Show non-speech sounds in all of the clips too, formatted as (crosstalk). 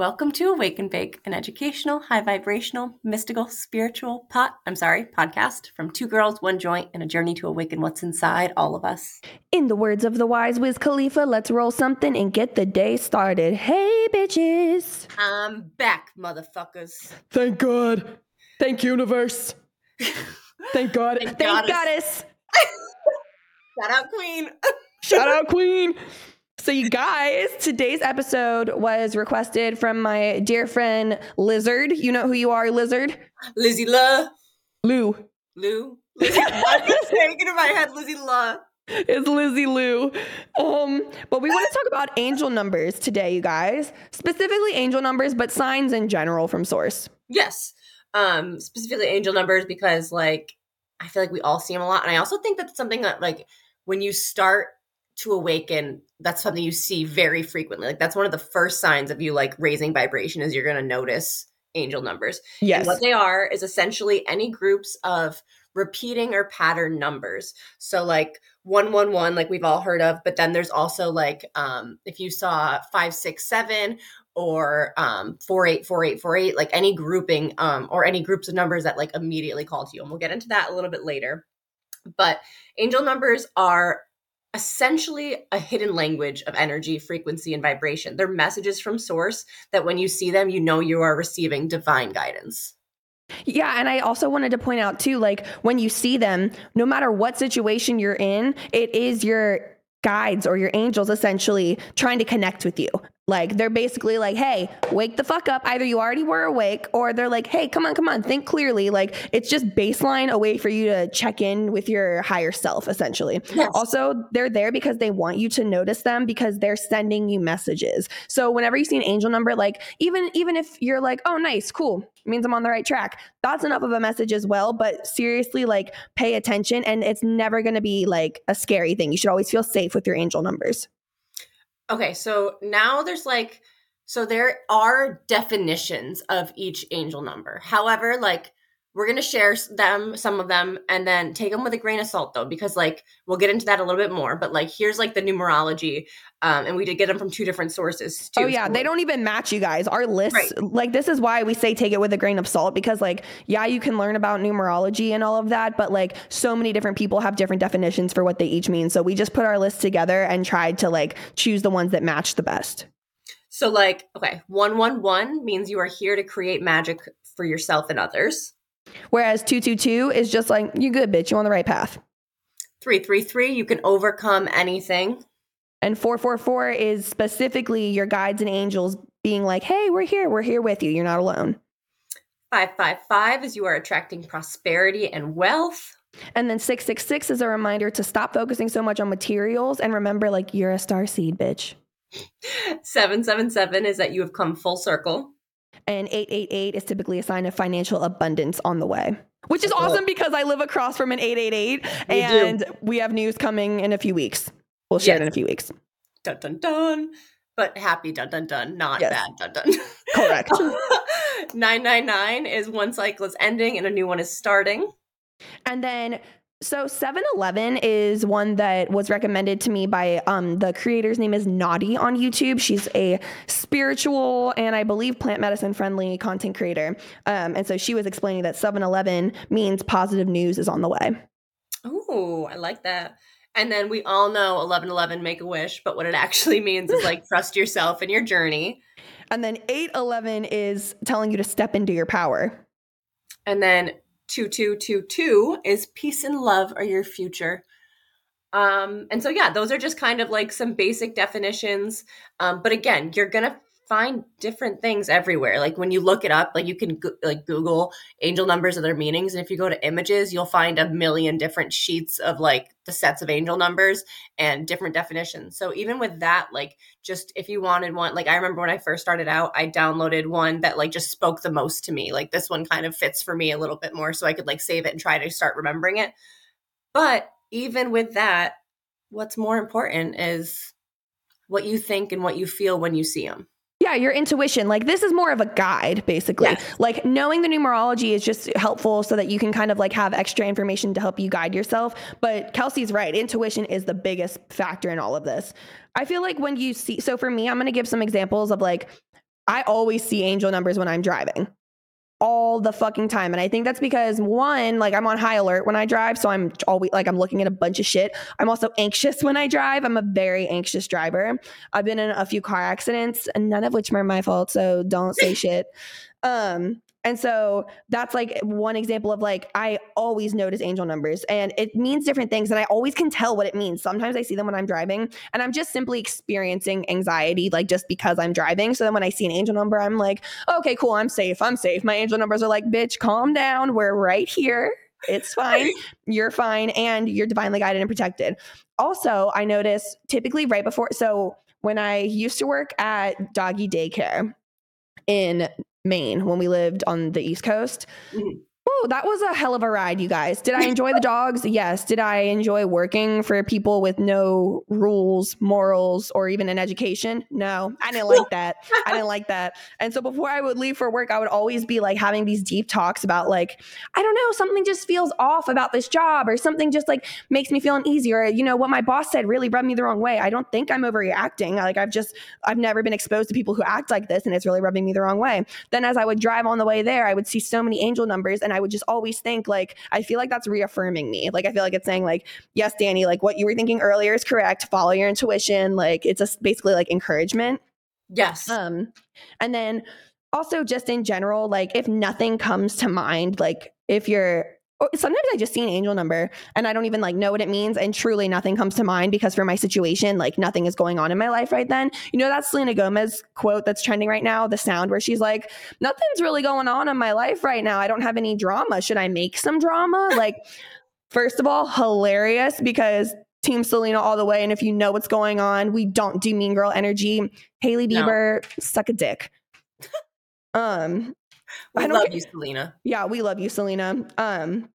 Welcome to Awake and Bake, an educational, high vibrational, mystical, spiritual pot, I'm sorry, podcast from two girls, one joint, and a journey to awaken what's inside all of us. In the words of the wise Wiz Khalifa, let's roll something and get the day started. Hey, bitches. I'm back, motherfuckers. Thank God. Thank universe. (laughs) Thank God. Thank Thank, goddess. goddess. (laughs) Shout out, Queen. Shout out, Queen. So, you guys, today's episode was requested from my dear friend Lizard. You know who you are, Lizard? Lizzie La. Lou. Lou. Lizzie. I'm just saying it in my head, Lizzie La. It's Lizzie Lou. Um, but we want to talk about angel numbers today, you guys. Specifically angel numbers, but signs in general from source. Yes. Um, specifically angel numbers because like I feel like we all see them a lot. And I also think that's something that like when you start to awaken, that's something you see very frequently. Like that's one of the first signs of you like raising vibration is you're gonna notice angel numbers. Yes. And what they are is essentially any groups of repeating or pattern numbers. So like 111 like we've all heard of, but then there's also like um if you saw 567 or um 484848 like any grouping um or any groups of numbers that like immediately call to you. And we'll get into that a little bit later. But angel numbers are essentially a hidden language of energy, frequency, and vibration. They're messages from source that when you see them, you know you are receiving divine guidance. Yeah, and I also wanted to point out too, like when you see them, no matter what situation you're in, it is your guides or your angels essentially trying to connect with you. Like they're basically like, hey, wake the fuck up. Either you already were awake or they're like, hey, come on, come on, think clearly. Like it's just baseline a way for you to check in with your higher self, essentially. Yes. Also, they're there because they want you to notice them because they're sending you messages. So whenever you see an angel number, like even even if you're like, oh nice, cool, means I'm on the right track. That's enough of a message as well. But seriously, like pay attention and it's never gonna be like a scary thing. You should always feel safe with your angel numbers. Okay, so now there's like, so there are definitions of each angel number. However, like, we're going to share them, some of them, and then take them with a grain of salt, though, because, like, we'll get into that a little bit more. But, like, here's, like, the numerology. Um, and we did get them from two different sources, too. Oh yeah, So, they don't even match you guys. Our lists, Right. like this is why we say take it with a grain of salt because like yeah, you can learn about numerology and all of that, but like so many different people have different definitions for what they each mean. So we just put our list together and tried to like choose the ones that match the best. So, like, okay, 111 means you are here to create magic for yourself and others. Whereas 222 is just like you good bitch, you on the right path. 333, you can overcome anything. And 444 is specifically your guides and angels being like, "Hey, we're here. We're here with you. You're not alone." 555 is you are attracting prosperity and wealth. And then 666 is a reminder to stop focusing so much on materials and remember like you're a star seed, bitch. (laughs) 777 is that you have come full circle. And 888 is typically a sign of financial abundance on the way. Which is awesome because I live across from an 888 You do. and we have news coming in a few weeks. We'll share it in a few weeks. Dun dun dun. But happy dun dun dun, not Yes. bad dun dun. (laughs) Correct. 999 is one cycle is ending and a new one is starting. And then so 7-Eleven is one that was recommended to me by um the creator's name is Naughty on YouTube. She's a spiritual and I believe plant medicine friendly content creator. Um and so she was explaining that 7-Eleven means positive news is on the way. Ooh, I like that. And then we all know 1111 make a wish, but what it actually (laughs) means is like trust yourself and your journey. And then 811 is telling you to step into your power. And then 2222 is peace and love are your future. Um, and so yeah, those are just kind of like some basic definitions. Um, but again, you're gonna find different things everywhere. Like when you look it up, like you can go- like Google angel numbers and their meanings, and if you go to images, you'll find a million different sheets of like the sets of angel numbers and different definitions. So even with that, like just if you wanted one, like I remember when I first started out, I downloaded one that like just spoke the most to me. Like this one kind of fits for me a little bit more, so I could like save it and try to start remembering it. But even with that, what's more important is what you think and what you feel when you see them. Yeah, your intuition. Like this is more of a guide, basically. Yes. Like knowing the numerology is just helpful so that you can kind of like have extra information to help you guide yourself. But Kelsey's right. Intuition is the biggest factor in all of this. I feel like when you see, so for me, I'm going to give some examples of like I always see angel numbers when I'm driving all the fucking time. And I think that's because one, like I'm on high alert when I drive. So I'm always like I'm looking at a bunch of shit. I'm also anxious when I drive. I'm a very anxious driver. I've been in a few car accidents, and none of which were my fault. So don't say (laughs) shit. Um, and so that's like one example of like, I always notice angel numbers and it means different things. And I always can tell what it means. Sometimes I see them when I'm driving and I'm just simply experiencing anxiety, like just because I'm driving. So then when I see an angel number, I'm like, okay, cool, I'm safe. I'm safe. My angel numbers are like, bitch, calm down. We're right here. It's fine. (laughs) You're fine. And you're divinely guided and protected. Also, I notice typically right before, so when I used to work at doggy daycare, in Maine when we lived on the East Coast. Mm-hmm. Oh, that was a hell of a ride, you guys. Did I enjoy the dogs? Yes. Did I enjoy working for people with no rules, morals, or even an education? No, I didn't like that. I didn't like that. And so before I would leave for work, I would always be like having these deep talks about like, I don't know, something just feels off about this job, or something just like makes me feel uneasy, or you know, what my boss said really rubbed me the wrong way. I don't think I'm overreacting. Like I've just I've never been exposed to people who act like this, and it's really rubbing me the wrong way. Then as I would drive on the way there, I would see so many angel numbers, and I would just always think like I feel like that's reaffirming me. Like I feel like it's saying like, yes, Dani, like what you were thinking earlier is correct. Follow your intuition. Like it's just basically like encouragement. Yes. Um, and then also just in general, like if nothing comes to mind, like if you're sometimes I just see an angel number and I don't even like know what it means. And truly nothing comes to mind because for my situation, like nothing is going on in my life right then. You know, that Selena Gomez quote that's trending right now, the sound where she's like, nothing's really going on in my life right now. I don't have any drama. Should I make some drama? Like, first of all, hilarious because Team Selena all the way. And if you know what's going on, we don't do mean girl energy. Hailey Bieber, no. suck a dick. um, we love you, Selena. Yeah, we love you, Selena. Um,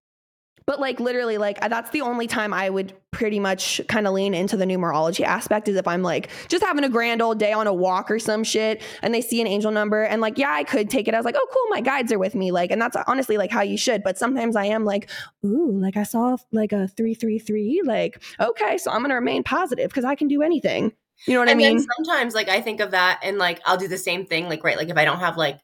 but like literally, like that's the only time I would pretty much kind of lean into the numerology aspect is if I'm like just having a grand old day on a walk or some shit and they see an angel number and like, yeah, I could take it as like, oh, cool, my guides are with me. Like, and that's honestly like how you should. But sometimes I am like, ooh, like I saw like a 333. Like, okay, so I'm going to remain positive because I can do anything. You know what and I mean? sometimes like I think of that and like I'll do the same thing. Like, right, like if I don't have like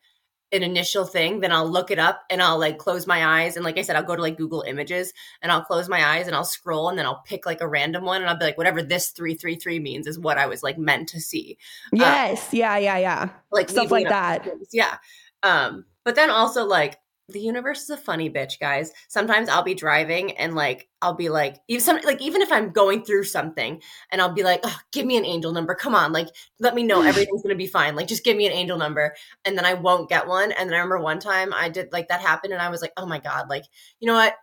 an initial thing, then I'll look it up and I'll like close my eyes. And like I said, I'll go to like Google Images and I'll close my eyes and I'll scroll and then I'll pick like a random one and I'll be like, whatever this 333 means is what I was like meant to see. Yes. Um, yeah. Yeah. Yeah. Like stuff like that. Yeah. Um, but then also like the universe is a funny bitch, guys. Sometimes I'll be driving and like I'll be like even some like even if I'm going through something and I'll be like, oh, give me an angel number. Come on, like let me know (sighs) everything's gonna be fine. Like just give me an angel number. And then I won't get one. And then I remember one time I did like that happened and I was like, oh my God, like, you know what?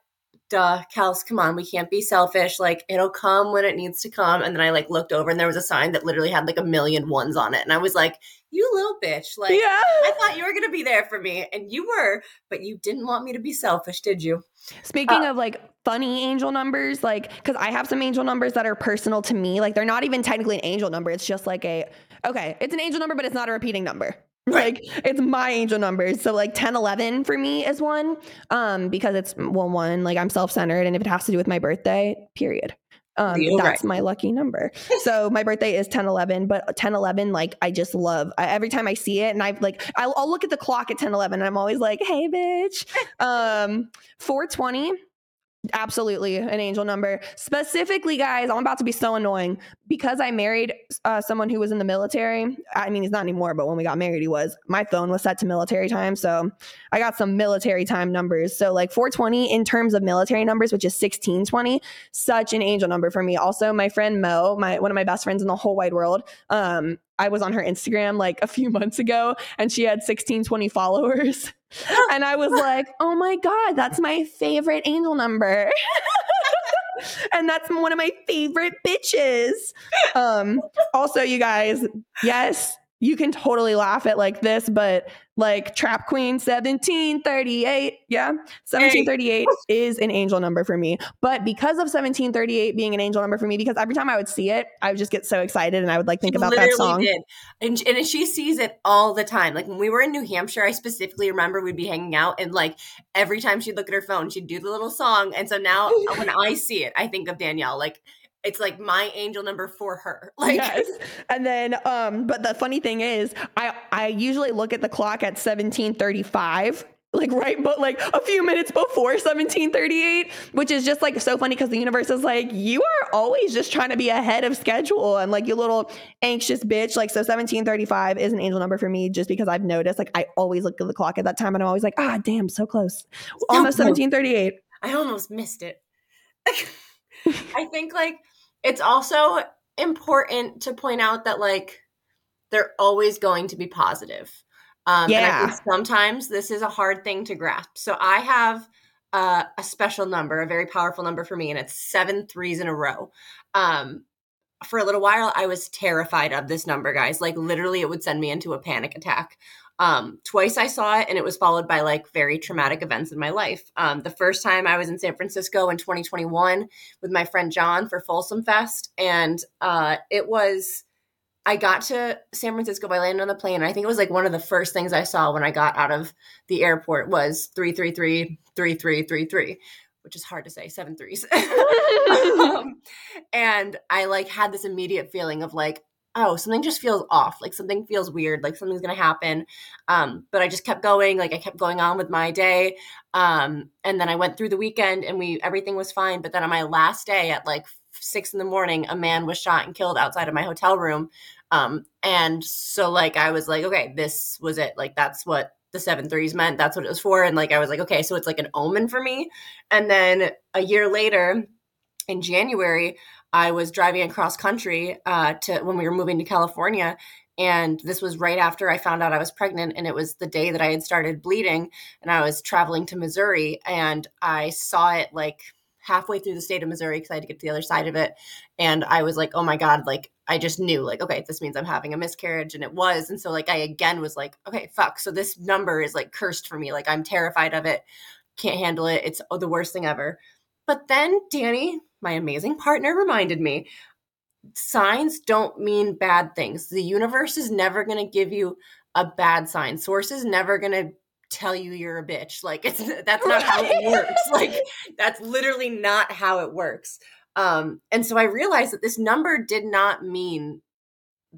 duh, Kels, come on, we can't be selfish. Like it'll come when it needs to come. And then I like looked over and there was a sign that literally had like a million ones on it. And I was like, you little bitch. Like yeah. I thought you were gonna be there for me. And you were, but you didn't want me to be selfish, did you? Speaking uh, of like funny angel numbers, like because I have some angel numbers that are personal to me. Like they're not even technically an angel number. It's just like a okay, it's an angel number, but it's not a repeating number. (laughs) Like it's my angel numbers. So like 10, 11 for me is one. Um, because it's well, one, like I'm self-centered and if it has to do with my birthday, period. Um, that's right. my lucky number. so my birthday is 10 11, but 10 11, like I just love I, every time I see it. And I've like, I'll, I'll, look at the clock at 10 11 and I'm always like, hey, bitch. (laughs) Um, 420 Absolutely, an angel number. Specifically, guys, I'm about to be so annoying because I married uh, someone who was in the military. I mean, he's not anymore, but when we got married, he was. My phone was set to military time, so I got some military time numbers. So, like 420 in terms of military numbers, which is 1620, such an angel number for me. Also, my friend Mo, my one of my best friends in the whole wide world, um, I was on her Instagram like a few (laughs) months ago, and she had 1620 followers. (laughs) and I was like, oh my God, that's my favorite angel number. (laughs) and that's one of my favorite bitches. Um, also, you guys, yes, you can totally laugh at like this, but like Trap Queen 1738. Yeah. 1738 hey. (laughs) is an angel number for me. But because of 1738 being an angel number for me, because every time I would see it, I would just get so excited and I would like think she about that song. Did. And, and she sees it all the time. Like when we were in New Hampshire, I specifically remember we'd be hanging out and like every time she'd look at her phone, she'd do the little song. And so now when I see it, I think of Danielle. Like it's like my angel number for her. (laughs) Like yes. And then um but the funny thing is I I usually look at the clock at 1735 like right but like a few minutes before 1738 which is just like so funny because the universe is like you are always just trying to be ahead of schedule and like you little anxious bitch like so 1735 is an angel number for me just because i've noticed like i always look at the clock at that time and i'm always like ah damn so close almost 1738 i almost missed it (laughs) i think like it's also important to point out that like they're always going to be positive um, yeah. sometimes this is a hard thing to grasp. So I have uh, a special number, a very powerful number for me, and it's seven threes in a row. Um, for a little while, I was terrified of this number, guys. Like literally, it would send me into a panic attack. Um, twice I saw it, and it was followed by like very traumatic events in my life. Um, the first time I was in San Francisco in 2021 with my friend John for Folsom Fest, and uh, it was I got to San Francisco. I landed on the plane. I think it was like one of the first things I saw when I got out of the airport was 333 3333, which is hard to say, seven threes. (laughs) (laughs) um, and I like had this immediate feeling of like, oh, something just feels off. Like something feels weird. Like something's going to happen. Um, but I just kept going. Like I kept going on with my day. Um, and then I went through the weekend and we, everything was fine. But then on my last day at like six in the morning, a man was shot and killed outside of my hotel room um, and so like I was like, okay, this was it. Like that's what the seven threes meant. That's what it was for. And like I was like, okay, so it's like an omen for me. And then a year later, in January, I was driving across country uh, to when we were moving to California. And this was right after I found out I was pregnant. And it was the day that I had started bleeding. And I was traveling to Missouri. And I saw it like halfway through the state of Missouri because I had to get to the other side of it. And I was like, oh my God, like I just knew, like, okay, this means I'm having a miscarriage. And it was. And so, like, I again was like, okay, fuck. So this number is like cursed for me. Like, I'm terrified of it, can't handle it. It's the worst thing ever. But then Dani, my amazing partner, reminded me signs don't mean bad things. The universe is never going to give you a bad sign. Source is never going to tell you you're a bitch. Like it's (laughs) that's not how it works. Like that's literally not how it works. Um, and so I realized that this number did not mean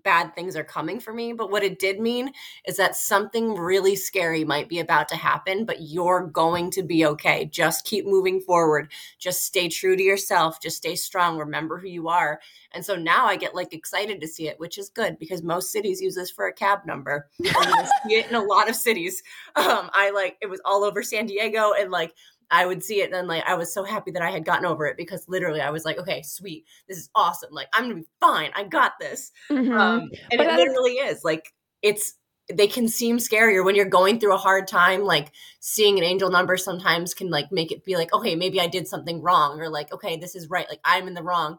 bad things are coming for me. But what it did mean is that something really scary might be about to happen, but you're going to be okay. Just keep moving forward. Just stay true to yourself. Just stay strong. Remember who you are. And so now I get like excited to see it, which is good because most cities use this for a cab number. See it in a lot of cities. (laughs) Um, I like it was all over San Diego and like I would see it and then like I was so happy that I had gotten over it because literally I was like, okay, sweet, this is awesome. Like I'm gonna be fine. I got this. Mm-hmm. Um, and but it literally is like it's they can seem scarier when you're going through a hard time. Like seeing an angel number sometimes can like make it be like, okay, maybe I did something wrong, or like, okay, this is right. Like I'm in the wrong.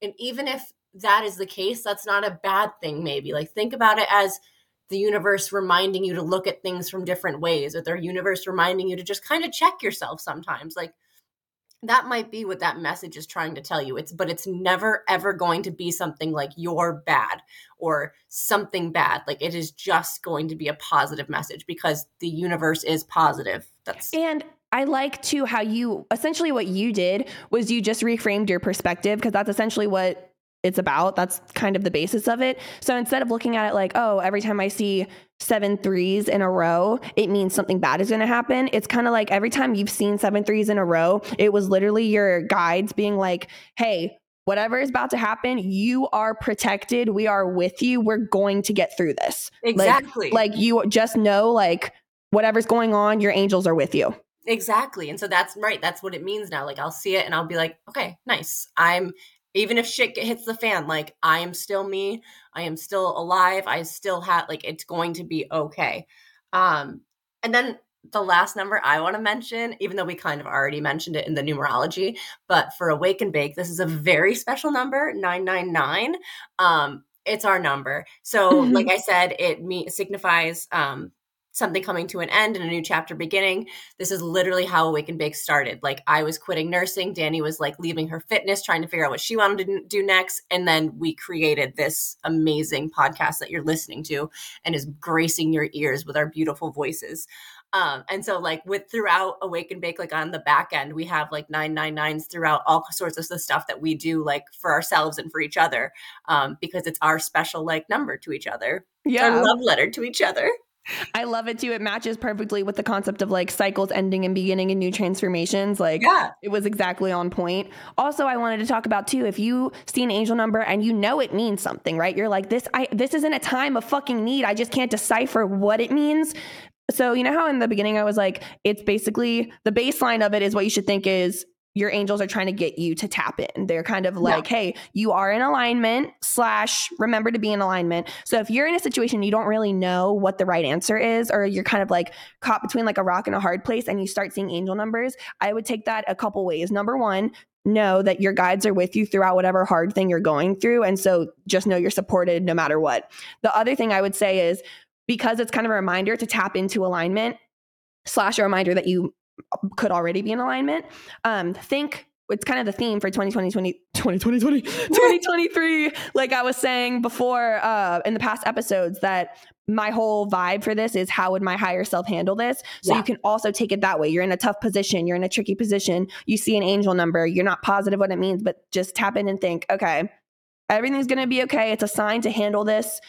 And even if that is the case, that's not a bad thing. Maybe like think about it as the universe reminding you to look at things from different ways or their universe reminding you to just kind of check yourself sometimes like that might be what that message is trying to tell you. It's but it's never ever going to be something like you're bad or something bad. Like it is just going to be a positive message because the universe is positive. That's and I like too how you essentially what you did was you just reframed your perspective because that's essentially what it's about. That's kind of the basis of it. So instead of looking at it like, oh, every time I see seven threes in a row, it means something bad is going to happen. It's kind of like every time you've seen seven threes in a row, it was literally your guides being like, hey, whatever is about to happen, you are protected. We are with you. We're going to get through this. Exactly. Like, like you just know, like, whatever's going on, your angels are with you. Exactly. And so that's right. That's what it means now. Like I'll see it and I'll be like, okay, nice. I'm even if shit hits the fan like i am still me i am still alive i still have like it's going to be okay um and then the last number i want to mention even though we kind of already mentioned it in the numerology but for awake and bake this is a very special number 999 um it's our number so mm-hmm. like (laughs) i said it me signifies um something coming to an end and a new chapter beginning. This is literally how Awake and Bake started. Like I was quitting nursing, Dani was like leaving her fitness, trying to figure out what she wanted to do next, and then we created this amazing podcast that you're listening to and is gracing your ears with our beautiful voices. Um, and so like with throughout Awake and Bake, like on the back end, we have like 999s throughout all sorts of the stuff that we do like for ourselves and for each other. Um, because it's our special like number to each other. Yeah. Our love letter to each other. I love it too. It matches perfectly with the concept of like cycles ending and beginning and new transformations. Like yeah. it was exactly on point. Also, I wanted to talk about too, if you see an angel number and you know it means something, right? You're like, this I this isn't a time of fucking need. I just can't decipher what it means. So, you know how in the beginning I was like, it's basically the baseline of it is what you should think is your angels are trying to get you to tap in. They're kind of like, yeah. hey, you are in alignment, slash, remember to be in alignment. So if you're in a situation you don't really know what the right answer is, or you're kind of like caught between like a rock and a hard place and you start seeing angel numbers, I would take that a couple ways. Number one, know that your guides are with you throughout whatever hard thing you're going through. And so just know you're supported no matter what. The other thing I would say is because it's kind of a reminder to tap into alignment slash a reminder that you could already be in alignment. Um, think it's kind of the theme for 2020, 2020, 2023. (laughs) like I was saying before uh, in the past episodes, that my whole vibe for this is how would my higher self handle this? So yeah. you can also take it that way. You're in a tough position, you're in a tricky position, you see an angel number, you're not positive what it means, but just tap in and think, okay, everything's going to be okay. It's a sign to handle this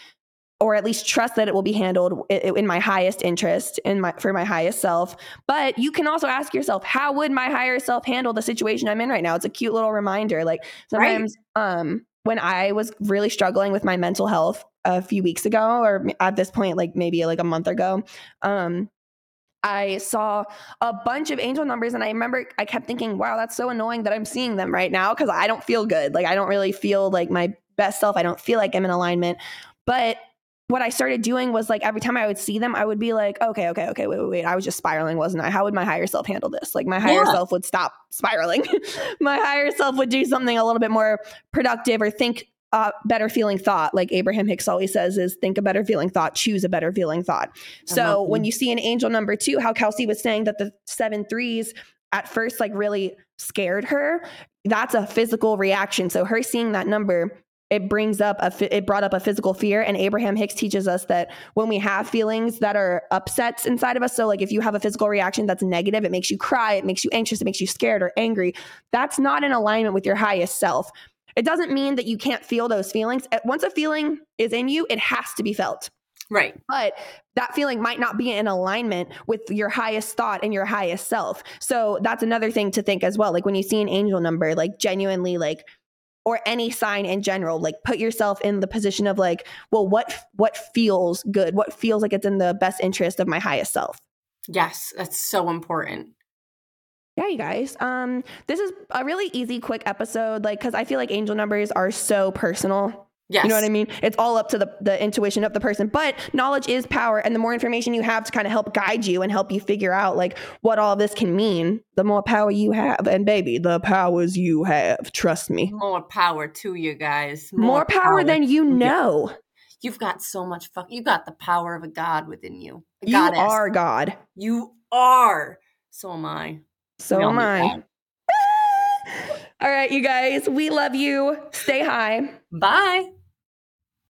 or at least trust that it will be handled in my highest interest in my for my highest self but you can also ask yourself how would my higher self handle the situation i'm in right now it's a cute little reminder like sometimes right. um when i was really struggling with my mental health a few weeks ago or at this point like maybe like a month ago um I saw a bunch of angel numbers and I remember I kept thinking, wow, that's so annoying that I'm seeing them right now because I don't feel good. Like I don't really feel like my best self. I don't feel like I'm in alignment. But what I started doing was like every time I would see them, I would be like, okay, okay, okay, wait, wait, wait. I was just spiraling, wasn't I? How would my higher self handle this? Like my higher yeah. self would stop spiraling. (laughs) my higher self would do something a little bit more productive or think a better feeling thought. Like Abraham Hicks always says, is think a better feeling thought, choose a better feeling thought. So when you see an angel number two, how Kelsey was saying that the seven threes at first like really scared her, that's a physical reaction. So her seeing that number it brings up a it brought up a physical fear and abraham hicks teaches us that when we have feelings that are upsets inside of us so like if you have a physical reaction that's negative it makes you cry it makes you anxious it makes you scared or angry that's not in alignment with your highest self it doesn't mean that you can't feel those feelings once a feeling is in you it has to be felt Right. But that feeling might not be in alignment with your highest thought and your highest self. So that's another thing to think as well. Like when you see an angel number, like genuinely like or any sign in general like put yourself in the position of like well what what feels good? What feels like it's in the best interest of my highest self? Yes that's so important. Yeah you guys um this is a really easy quick episode like because i feel like angel numbers are so personal Yes. You know what I mean? It's all up to the, the intuition of the person. But knowledge is power. And the more information you have to kind of help guide you and help you figure out like what all this can mean, the more power you have. And baby, the powers you have. Trust me. More power to you guys. More, more power, power, than you know. You've got so much fuck. You got the power of a god within you. you are God. You are. So am I. So am I. (laughs) all right, you guys. We love you. Stay high. Bye.